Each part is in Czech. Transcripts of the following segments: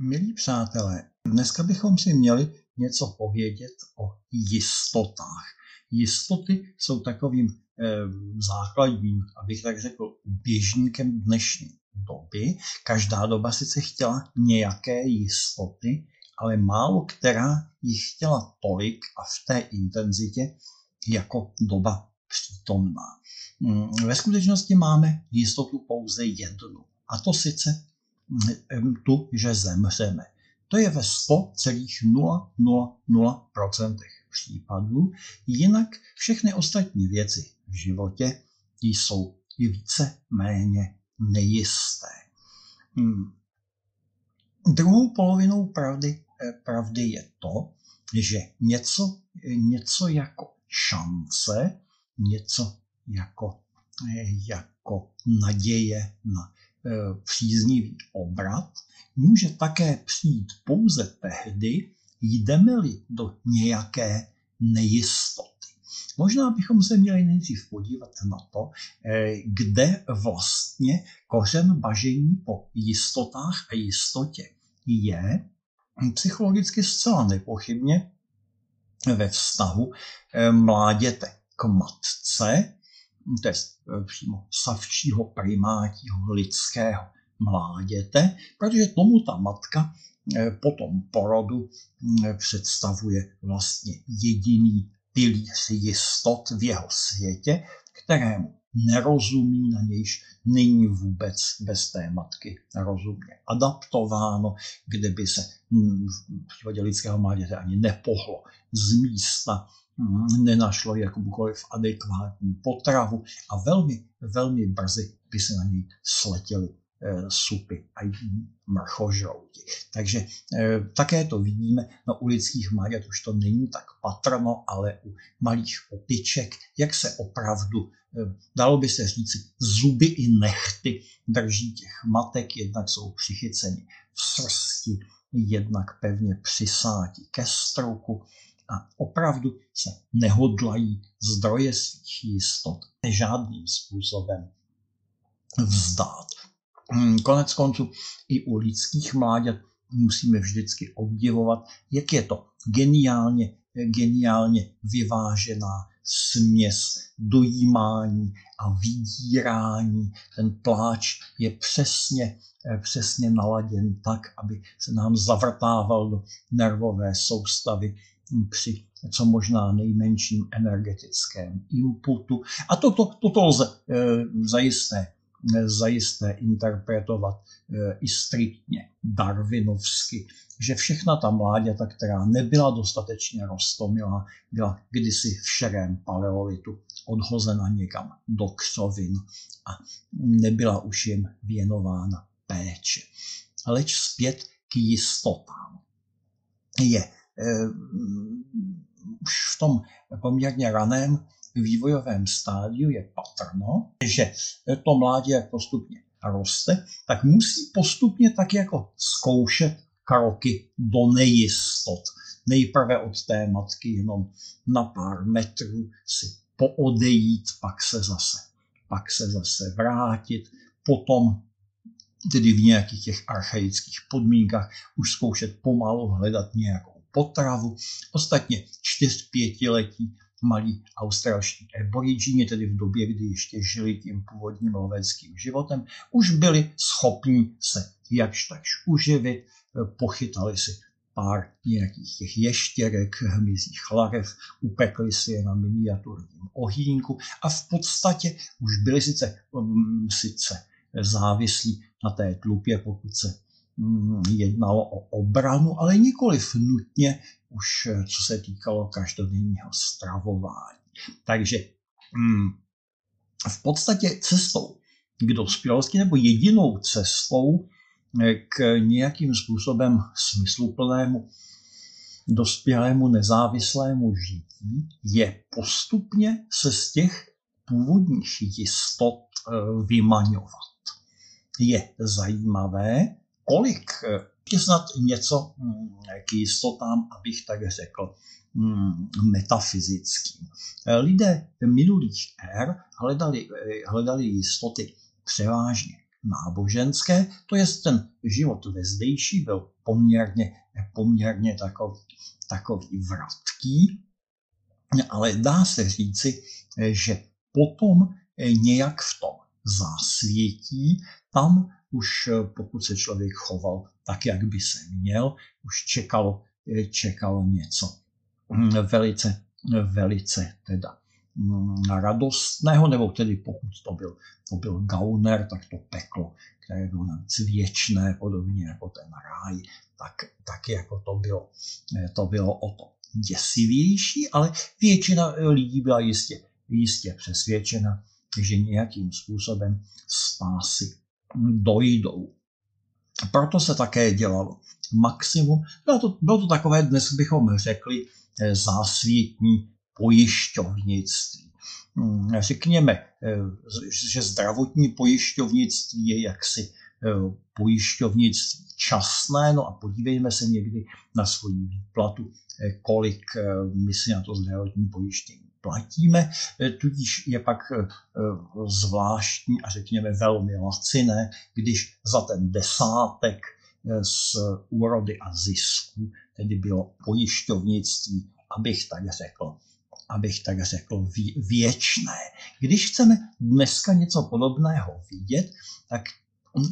Milí přátelé, dneska bychom si měli něco povědět o jistotách. Jistoty jsou takovým eh, základním, abych tak řekl, běžníkem dnešní doby. Každá doba sice chtěla nějaké jistoty, ale málo která jich chtěla tolik a v té intenzitě jako doba přítomná. Mm, ve skutečnosti máme jistotu pouze jednu, a to sice tu, že zemřeme. To je ve 100,000% případů, jinak všechny ostatní věci v životě jsou i více méně nejisté. Hmm. Druhou polovinou pravdy, eh, pravdy je to, že něco, něco jako šance, něco jako, eh, jako naděje na E, příznivý obrat, může také přijít pouze tehdy, jdeme-li do nějaké nejistoty. Možná bychom se měli nejdřív podívat na to, e, kde vlastně kořen bažení po jistotách a jistotě je psychologicky zcela nepochybně ve vztahu e, mláděte k matce, to je e, přímo savčího primátího lidského mláděte, protože tomu ta matka e, po tom porodu představuje vlastně jediný pilíř jistot v jeho světě, kterému nerozumí, na nějž není vůbec bez té matky rozumně adaptováno, kde by se v případě lidského mláděte ani nepohlo z místa, Mm, nenašlo jakoukoliv adekvátní potravu a velmi, velmi brzy by se na něj sletěly eh, supy a mrchožrouti. Takže eh, také to vidíme, no u lidských mláďat už to není tak patrno, ale u malých opiček, jak se opravdu, eh, dalo by se říct, zuby i nechty drží těch matek, jednak jsou přichyceni v srsti, jednak pevně přisáti ke struku, a opravdu se nehodlají zdroje svých jistot žádným způsobem vzdát. Hmm, konec konců i u lidských mláďat musíme vždycky obdivovat, jak je to geniálně, geniálně vyvážená směs dojímání a vydírání. Ten pláč je přesně, přesně naladěn tak, aby se nám zavrtával do nervové soustavy při co možná nejmenším energetickém inputu. A toto, toto lze e, zajisté, e, zajisté interpretovat e, i striktně darwinovsky, že všechna ta mláďata, která nebyla dostatečně rostomilá, byla kdysi v šerém paleolitu odhozena někam do křovin a nebyla už jim věnována péče. Leč zpět k jistotám. Je Eh, už v tom poměrně raném vývojovém stádiu je patrno, že to mládě, jak postupně roste, tak musí postupně tak jako zkoušet kroky do nejistot. Nejprve od té matky jenom na pár metrů si poodejít, pak se zase, pak se zase vrátit, potom tedy v nějakých těch archaických podmínkách už zkoušet pomalu hledat nějakou potravu. Ostatně 4-5letí malí australští aborigini, tedy v době, kdy ještě žili tím původním loveckým životem, už byli schopni se jakž takž uživit, pochytali si pár nějakých těch ještěrek, hmyzích larev, upekli si je na miniaturním ohýnku a v podstatě už byli sice, um, sice závislí na té tlupě, pokud se Mm, jednalo o obranu, ale nikoli nutně už co se týkalo každodenního stravování. Takže mm, v podstatě cestou k dospělosti nebo jedinou cestou eh, k nějakým způsobem smysluplnému dospělému nezávislému žití je postupně se z těch původních jistot eh, vymaňovat. Je zajímavé, kolik eh, je snad něco hm, k jistotám, abych tak řekl, hm, metafyzickým. Lidé minulých ér hledali, eh, hledali jistoty převážně náboženské, to je ten život ve zdejší byl poměrně, poměrně takový, takový vratký, ale dá se říci, že potom nějak v tom zásvětí, tam už pokud se člověk choval tak, jak by se měl, už čekalo, čekalo něco. Velice, velice teda Mm, radostného, nebo tedy pokud to byl, to byl gauner, tak to peklo, které bylo navíc věčné, podobně jako ten ráj, tak, tak jako to bylo, eh, to bylo o to děsivější, ale většina lidí byla jistě, jistě přesvědčena, že nějakým způsobem spásy dojdou. Proto se také dělalo maximum. Bylo to, bylo to takové, dnes bychom řekli, eh, zásvětní pojišťovnictví. Hmm, řekněme, eh, že zdravotní pojišťovnictví je jaksi eh, pojišťovnictví časné, no a podívejme se někdy na svoji výplatu, kolik my si na to zdravotní pojištění platíme, tudíž je pak zvláštní a řekněme velmi laciné, když za ten desátek z úrody a zisku tedy bylo pojišťovnictví, abych tak řekl, abych tak řekl, věčné. Když chceme dneska něco podobného vidět, tak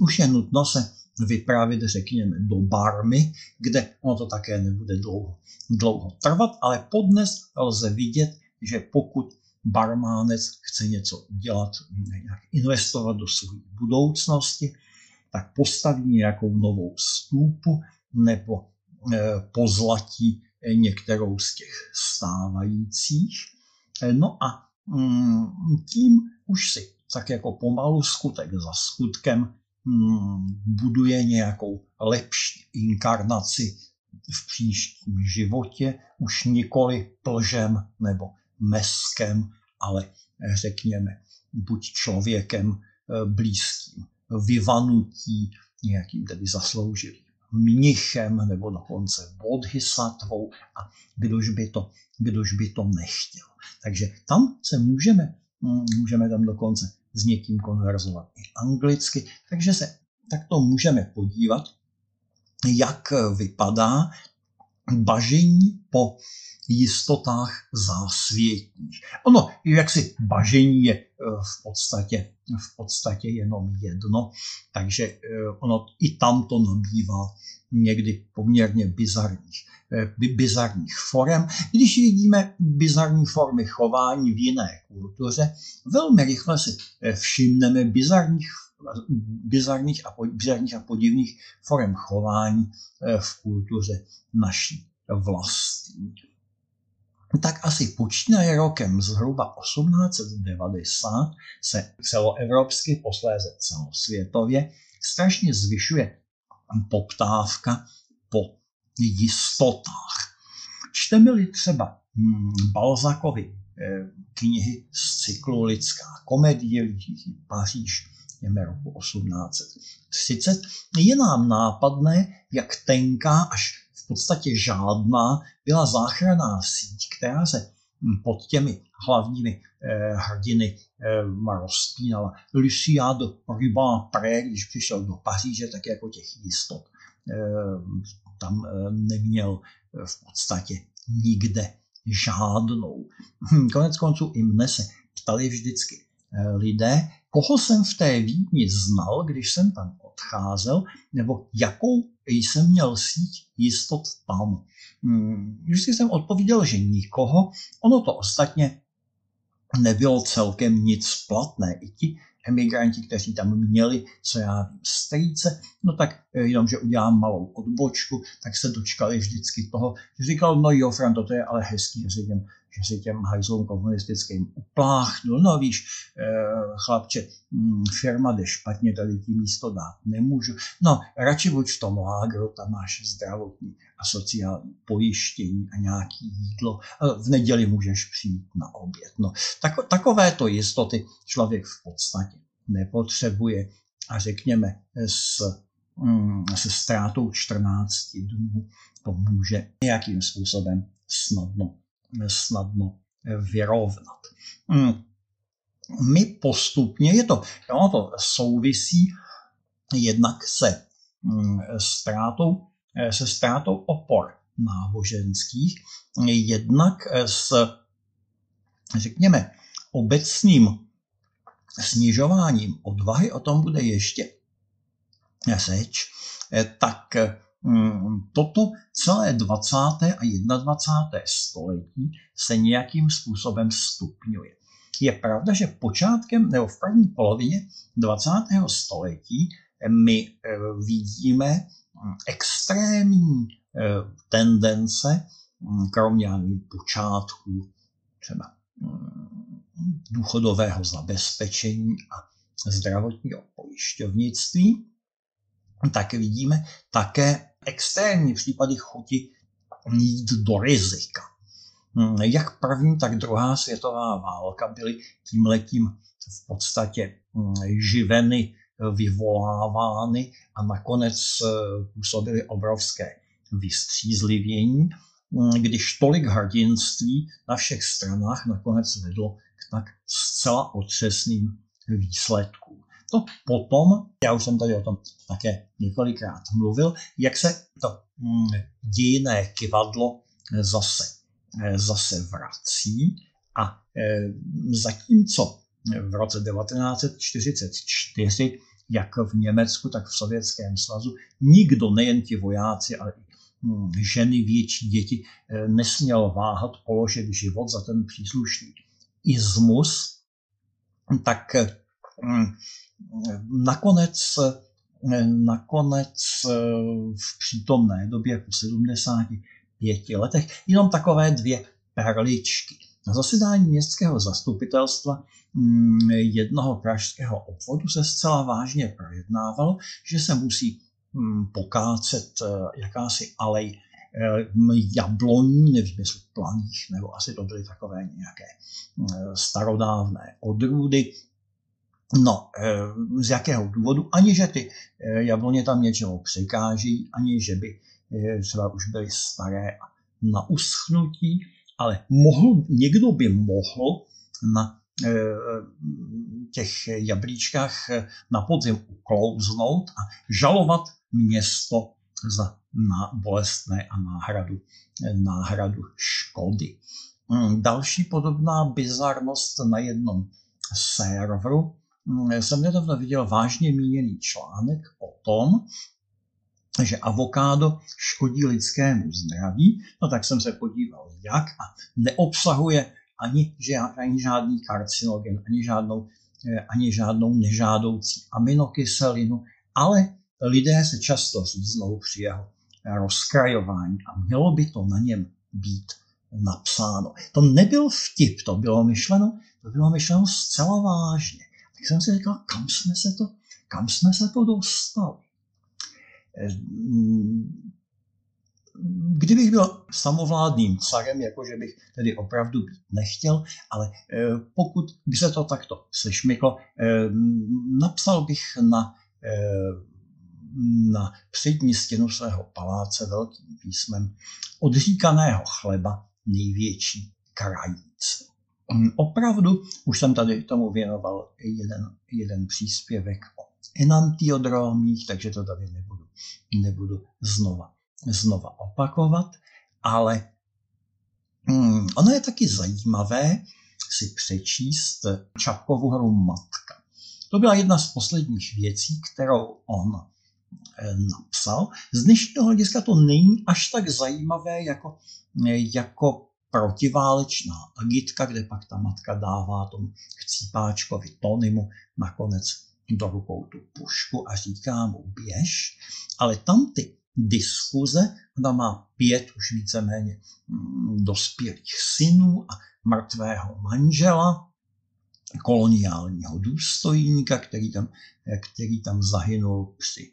už je nutno se vypravit, řekněme, do barmy, kde ono to také nebude dlouho, dlouho trvat, ale podnes lze vidět, že pokud barmánec chce něco udělat, nějak investovat do své budoucnosti, tak postaví nějakou novou stůpu nebo eh, pozlatí některou z těch stávajících. No a mm, tím už si tak jako pomalu skutek za skutkem mm, buduje nějakou lepší inkarnaci v příštím životě, už nikoli plžem nebo meskem, ale řekněme buď člověkem eh, blízkým vyvanutí, nějakým tedy zasloužilým mnichem nebo dokonce bodhisattvou a kdož by to, kdož by to nechtěl. Takže tam se můžeme, mm, můžeme tam dokonce s někým konverzovat i anglicky, takže se takto můžeme podívat, jak vypadá bažení po jistotách zásvětních. Ono, jaksi bažení je eh, v podstatě, v podstatě jenom jedno, takže eh, ono i tam to nabývá někdy poměrně bizarních, eh, bizarních forem. Když vidíme bizarní formy chování v jiné kultuře, velmi rychle si všimneme bizarních bizarních a, bizarních a podivných forem chování v kultuře naší vlastní tak asi počínaje rokem zhruba 1890 se celoevropsky, posléze celosvětově, strašně zvyšuje poptávka po jistotách. Čteme-li třeba hmm, Balzakovi eh, knihy z cyklu Lidská komedie, Paříž, jdeme roku 1830, je nám nápadné, jak tenká až v podstatě žádná byla záchranná síť, která se hm, pod těmi hlavními eh, hrdiny eh, rozpínala. Lucia de Rubin-Pré, když přišel do Paříže, tak jako těch jistot eh, tam eh, neměl eh, v podstatě nikde žádnou. Hm, konec konců i mne se ptali vždycky eh, lidé, koho jsem v té Vídni znal, když jsem tam odcházel, nebo jakou jsem měl síť jistot tam. Hmm, vždycky jsem odpověděl, že nikoho. Ono to ostatně nebylo celkem nic platné. I ti emigranti, kteří tam měli, co já vím, strýce, no tak eh, jenom, že udělám malou odbočku, tak se dočkali vždycky toho, že říkal, no jo, Franto, to je ale hezký, říkám, že si těm hajzlům komunistickým upláchnul. No víš, eh, chlapče, hm, firma jde špatně, tady ti místo dát nemůžu. No, radši buď v tom lágru, tam máš zdravotní a sociální pojištění a nějaký jídlo. V neděli můžeš přijít na oběd. No, takovéto jistoty člověk v podstatě nepotřebuje a řekněme s, hm, se ztrátou 14 dnů to může nějakým způsobem snadno snadno vyrovnat. Hmm. My postupně, je to, ono to souvisí jednak se mm, ztrátou, se ztrátou opor náboženských, jednak s, řekněme, obecným snižováním odvahy, o tom bude ještě řeč, tak toto celé 20. a 21. století se nějakým způsobem stupňuje. Je pravda, že počátkem nebo v první polovině 20. století my eh, vidíme mm, extrémní eh, tendence, mm, kromě počátků třeba důchodového zabezpečení a zdravotního pojišťovnictví, tak vidíme také extrémní případy chuti jít do rizika. Hmm, jak první, tak druhá světová válka byly tímhletím v podstatě hmm, živeny, vyvolávány a nakonec eh, působily obrovské vystřízlivění, hmm, když tolik hrdinství na všech stranách nakonec vedlo k tak zcela otřesným výsledkům. To potom, já už jsem tady o tom také několikrát mluvil, jak se to dějinné kivadlo zase Eh, zase vrací a eh, zatímco v roce 1944 jak v Německu, tak v Sovětském svazu nikdo, nejen ti vojáci, ale i hm, ženy, větší děti, eh, nesměl váhat položit život za ten příslušný izmus, tak hm, nakonec, nakonec v přítomné době po 70 pěti letech jenom takové dvě perličky. Na zasedání městského zastupitelstva mm, jednoho pražského obvodu se zcela vážně projednávalo, že se musí mm, pokácet eh, jakási alej eh, jabloní, nevím jestli planých, nebo asi to byly takové nějaké eh, starodávné odrůdy. No, z jakého důvodu? Ani, že ty jabloně tam něčemu překáží, ani, že by třeba už byly staré na uschnutí, ale mohl, někdo by mohl na eh, těch jablíčkách eh, na podzim uklouznout a žalovat město za na bolestné a náhradu, eh, náhradu škody. Hmm, další podobná bizarnost na jednom serveru jsem nedávno viděl vážně míněný článek o tom, že avokádo škodí lidskému zdraví, no tak jsem se podíval jak a neobsahuje ani, ani žádný karcinogen, ani žádnou, eh, ani žádnou nežádoucí aminokyselinu, ale lidé se často říznou při jeho rozkrajování a mělo by to na něm být napsáno. To nebyl vtip, to bylo myšleno, to bylo myšleno zcela vážně. Jsem si říkal, kam jsme se to, kam jsme se to dostali. Kdybych byl samovládným carem, jakože bych tedy opravdu nechtěl, ale eh, pokud by se to takto sešmyklo, eh, napsal bych na, eh, na přední stěnu svého paláce velkým písmem odříkaného chleba největší krajíc. Opravdu, už jsem tady tomu věnoval jeden, jeden příspěvek o enantiodromích, takže to tady nebudu nebudu znova, znova opakovat, ale hmm, ono je taky zajímavé si přečíst Čapkovu hru Matka. To byla jedna z posledních věcí, kterou on eh, napsal. Z dnešního hlediska to není až tak zajímavé jako, jako protiválečná agitka, kde pak ta matka dává tomu chcípáčkovi Tonymu nakonec do rukou tu pušku a říká mu běž, ale tam ty diskuze, ona má pět už víceméně mm, dospělých synů a mrtvého manžela, koloniálního důstojníka, který tam, který tam zahynul při,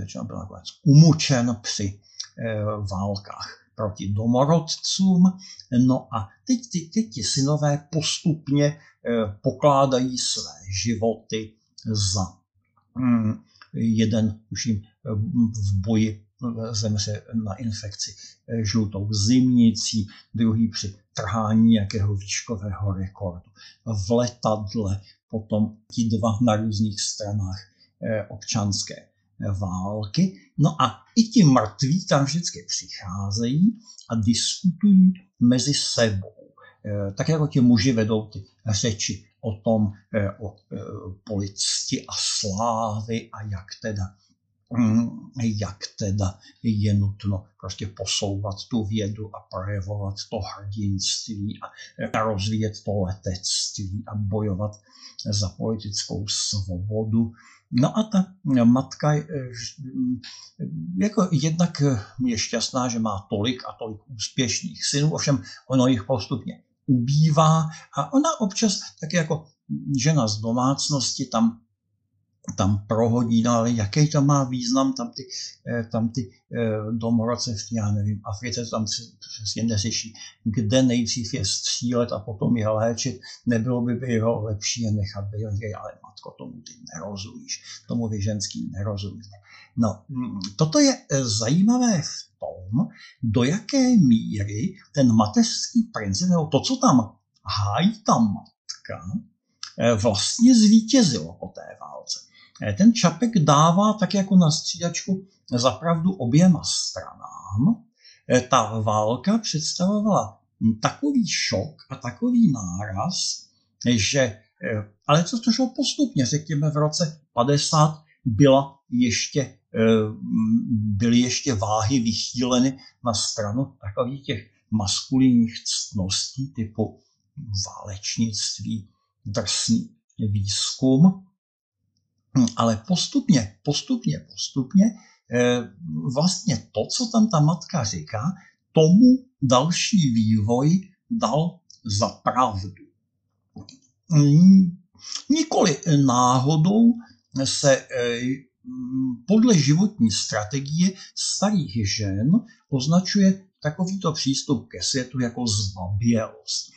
řečeno byl umučen při eh, válkách proti domorodcům. No a teď, teď, teď synové postupně eh, pokládají své životy za mm, jeden, tuším, v boji zemře na infekci žlutou zimnicí, druhý při trhání nějakého výškového rekordu. V letadle potom ti dva na různých stranách občanské války. No a i ti mrtví tam vždycky přicházejí a diskutují mezi sebou. Tak jako ti muži vedou ty řeči o tom, o policii a slávy a jak teda Mm, jak teda je nutno prostě posouvat tu vědu a projevovat to hrdinství a rozvíjet to letectví a bojovat za politickou svobodu. No a ta matka jako jednak je šťastná, že má tolik a tolik úspěšných synů, ovšem ono jich postupně ubývá a ona občas tak jako žena z domácnosti tam tam prohodí, no ale jaký to má význam, tam ty, eh, tam ty eh, domorodce já nevím, Africe tam přesně neřeší, kde nejdřív je střílet a potom je léčit, nebylo by bylo lepší je nechat být, ale matko, tomu ty nerozumíš, tomu vy ženský nerozumíš. No, mm, toto je eh, zajímavé v tom, do jaké míry ten mateřský princip, nebo to, co tam hájí ta matka, vlastně zvítězilo po té válce. Eh, ten Čapek dává tak jako na střídačku zapravdu oběma stranám. Eh, ta válka představovala takový šok a takový náraz, že, eh, ale co to šlo postupně, řekněme v roce 50 byla ještě, byly ještě váhy vychýleny na stranu takových těch maskulinních ctností typu válečnictví, drsný výzkum, ale postupně, postupně, postupně eh, vlastně to, co tam ta matka říká, tomu další vývoj dal za pravdu. Hm, nikoli náhodou se eh, podle životní strategie starých žen označuje takovýto přístup ke světu jako zbabělost.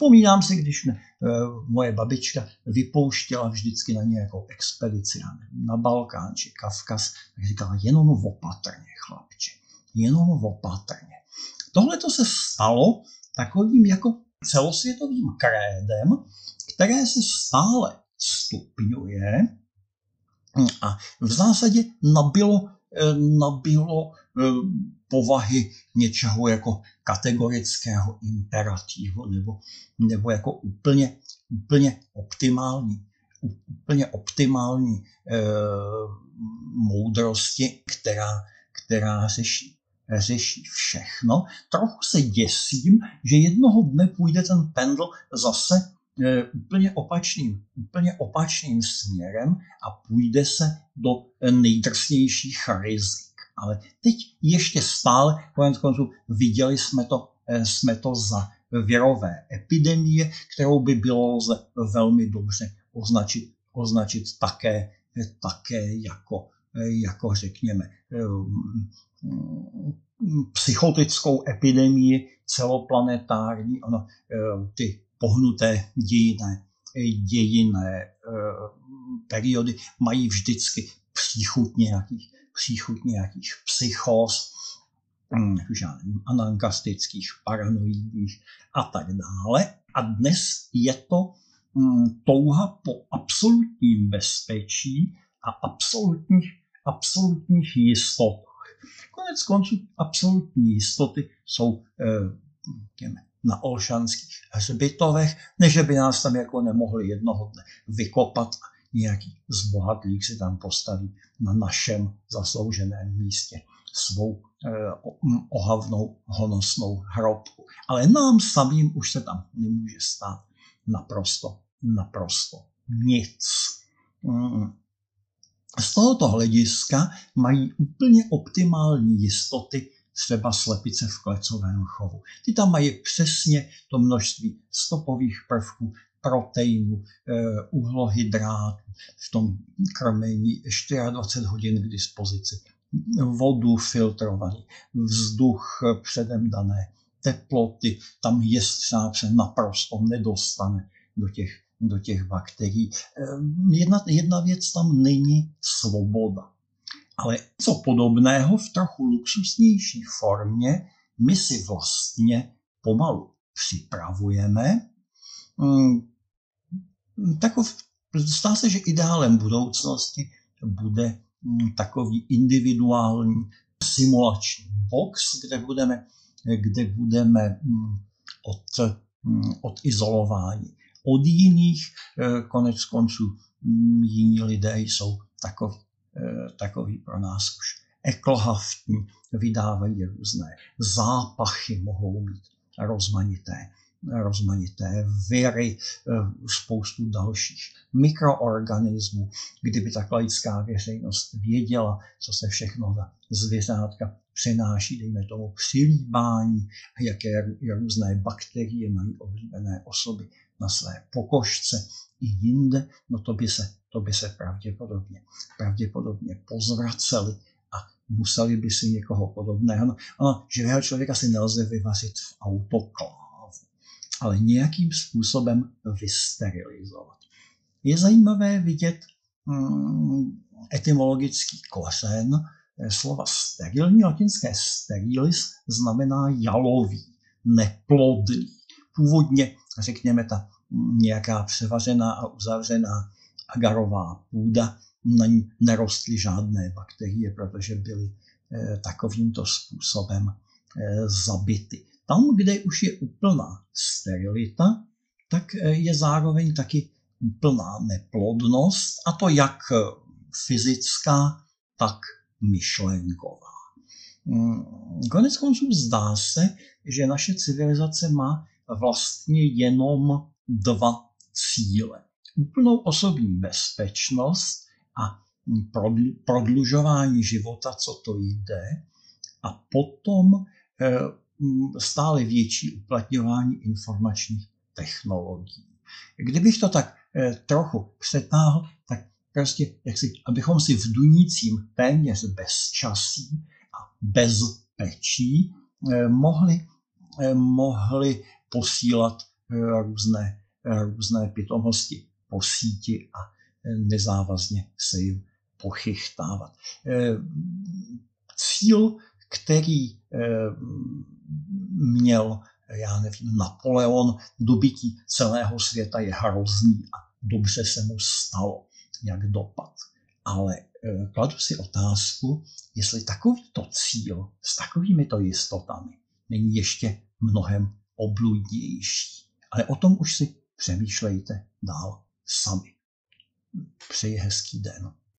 Vzpomínám si, když mě eh, moje babička vypouštěla vždycky na nějakou expedici na Balkán či Kavkaz, tak říkala jenom opatrně, chlapče, jenom opatrně. Tohle to se stalo takovým jako celosvětovým krédem, které se stále stupňuje a v zásadě nabilo, eh, nabilo povahy něčeho jako kategorického imperativu nebo, nebo jako úplně, úplně optimální, úplně optimální e, moudrosti, která, která řeší, řeší všechno. Trochu se děsím, že jednoho dne půjde ten pendl zase e, úplně opačným, úplně opačným směrem a půjde se do nejdrsnějších rizik ale teď ještě stále, konec konců, viděli jsme to, eh, jsme to za věrové epidemie, kterou by bylo lze velmi dobře označit, označit také, eh, také jako, eh, jako řekněme, psychotickou epidemii celoplanetární, ono, ty pohnuté dějiné, dějiné periody mají vždycky příchut nějakých příchuť nějakých psychos, hm, anankastických, paranoidních a tak dále. A dnes je to hm, touha po absolutním bezpečí a absolutních, absolutních jistotách. Konec konců absolutní jistoty jsou eh, na Olšanských hřbitovech, než by nás tam jako nemohli jednoho dne vykopat a nějaký zbohatlík si tam postaví na našem zaslouženém místě svou eh, ohavnou, honosnou hrobku. Ale nám samým už se tam nemůže stát naprosto, naprosto nic. Mm. Z tohoto hlediska mají úplně optimální jistoty třeba slepice v klecovém chovu. Ty tam mají přesně to množství stopových prvků, proteinů, eh, uhlohydrátů v tom krmení 24 hodin k dispozici, vodu filtrovaný, vzduch předem dané, teploty, tam jestřáb se naprosto nedostane do těch, do těch bakterií. Eh, jedna, jedna věc tam není svoboda. Ale co podobného v trochu luxusnější formě my si vlastně pomalu připravujeme mm, takov, zdá se, že ideálem budoucnosti bude mm, takový individuální simulační box, kde budeme, kde budeme mm, od, mm, od izolování od jiných. Eh, konec konců jiní lidé jsou takový, eh, takový pro nás už eklohaftní, vydávají různé zápachy, mohou mít rozmanité rozmanité viry, eh, spoustu dalších mikroorganismů. Kdyby ta laická veřejnost věděla, co se všechno za zvěřátka přináší, dejme tomu přilíbání jaké různé bakterie mají oblíbené osoby na své pokožce i jinde, no to by se, to by se pravděpodobně, pravděpodobně pozvraceli a museli by si někoho podobného. No, živého člověka si nelze vyvařit v autoklávu ale nějakým způsobem vysterilizovat. Je zajímavé vidět mm, etymologický kořen slova sterilní, latinské sterilis znamená jalový, neplodný. Původně, řekněme, ta nějaká převařená a uzavřená agarová půda, na ní nerostly žádné bakterie, protože byly eh, takovýmto způsobem eh, zabity. Tam, kde už je úplná sterilita, tak eh, je zároveň taky úplná neplodnost, a to jak fyzická, tak myšlenková. Mm, konec konců zdá se, že naše civilizace má vlastně jenom dva cíle. Úplnou osobní bezpečnost a prodlužování života, co to jde, a potom eh, stále větší uplatňování informačních technologií. Kdybych to tak eh, trochu přetáhl, tak prostě, jak si, abychom si v dunícím téměř bezčasí a bez pečí eh, mohli, eh, mohli posílat různé, různé pitomhosti po síti a nezávazně se jim pochychtávat. Cíl, který měl, já nevím, Napoleon, dobytí celého světa je hrozný a dobře se mu stalo, jak dopad. Ale eh, kladu si otázku, jestli takovýto cíl s takovými to jistotami není ještě mnohem obludnější. Ale o tom už si přemýšlejte dál sami. Přeji hezký den.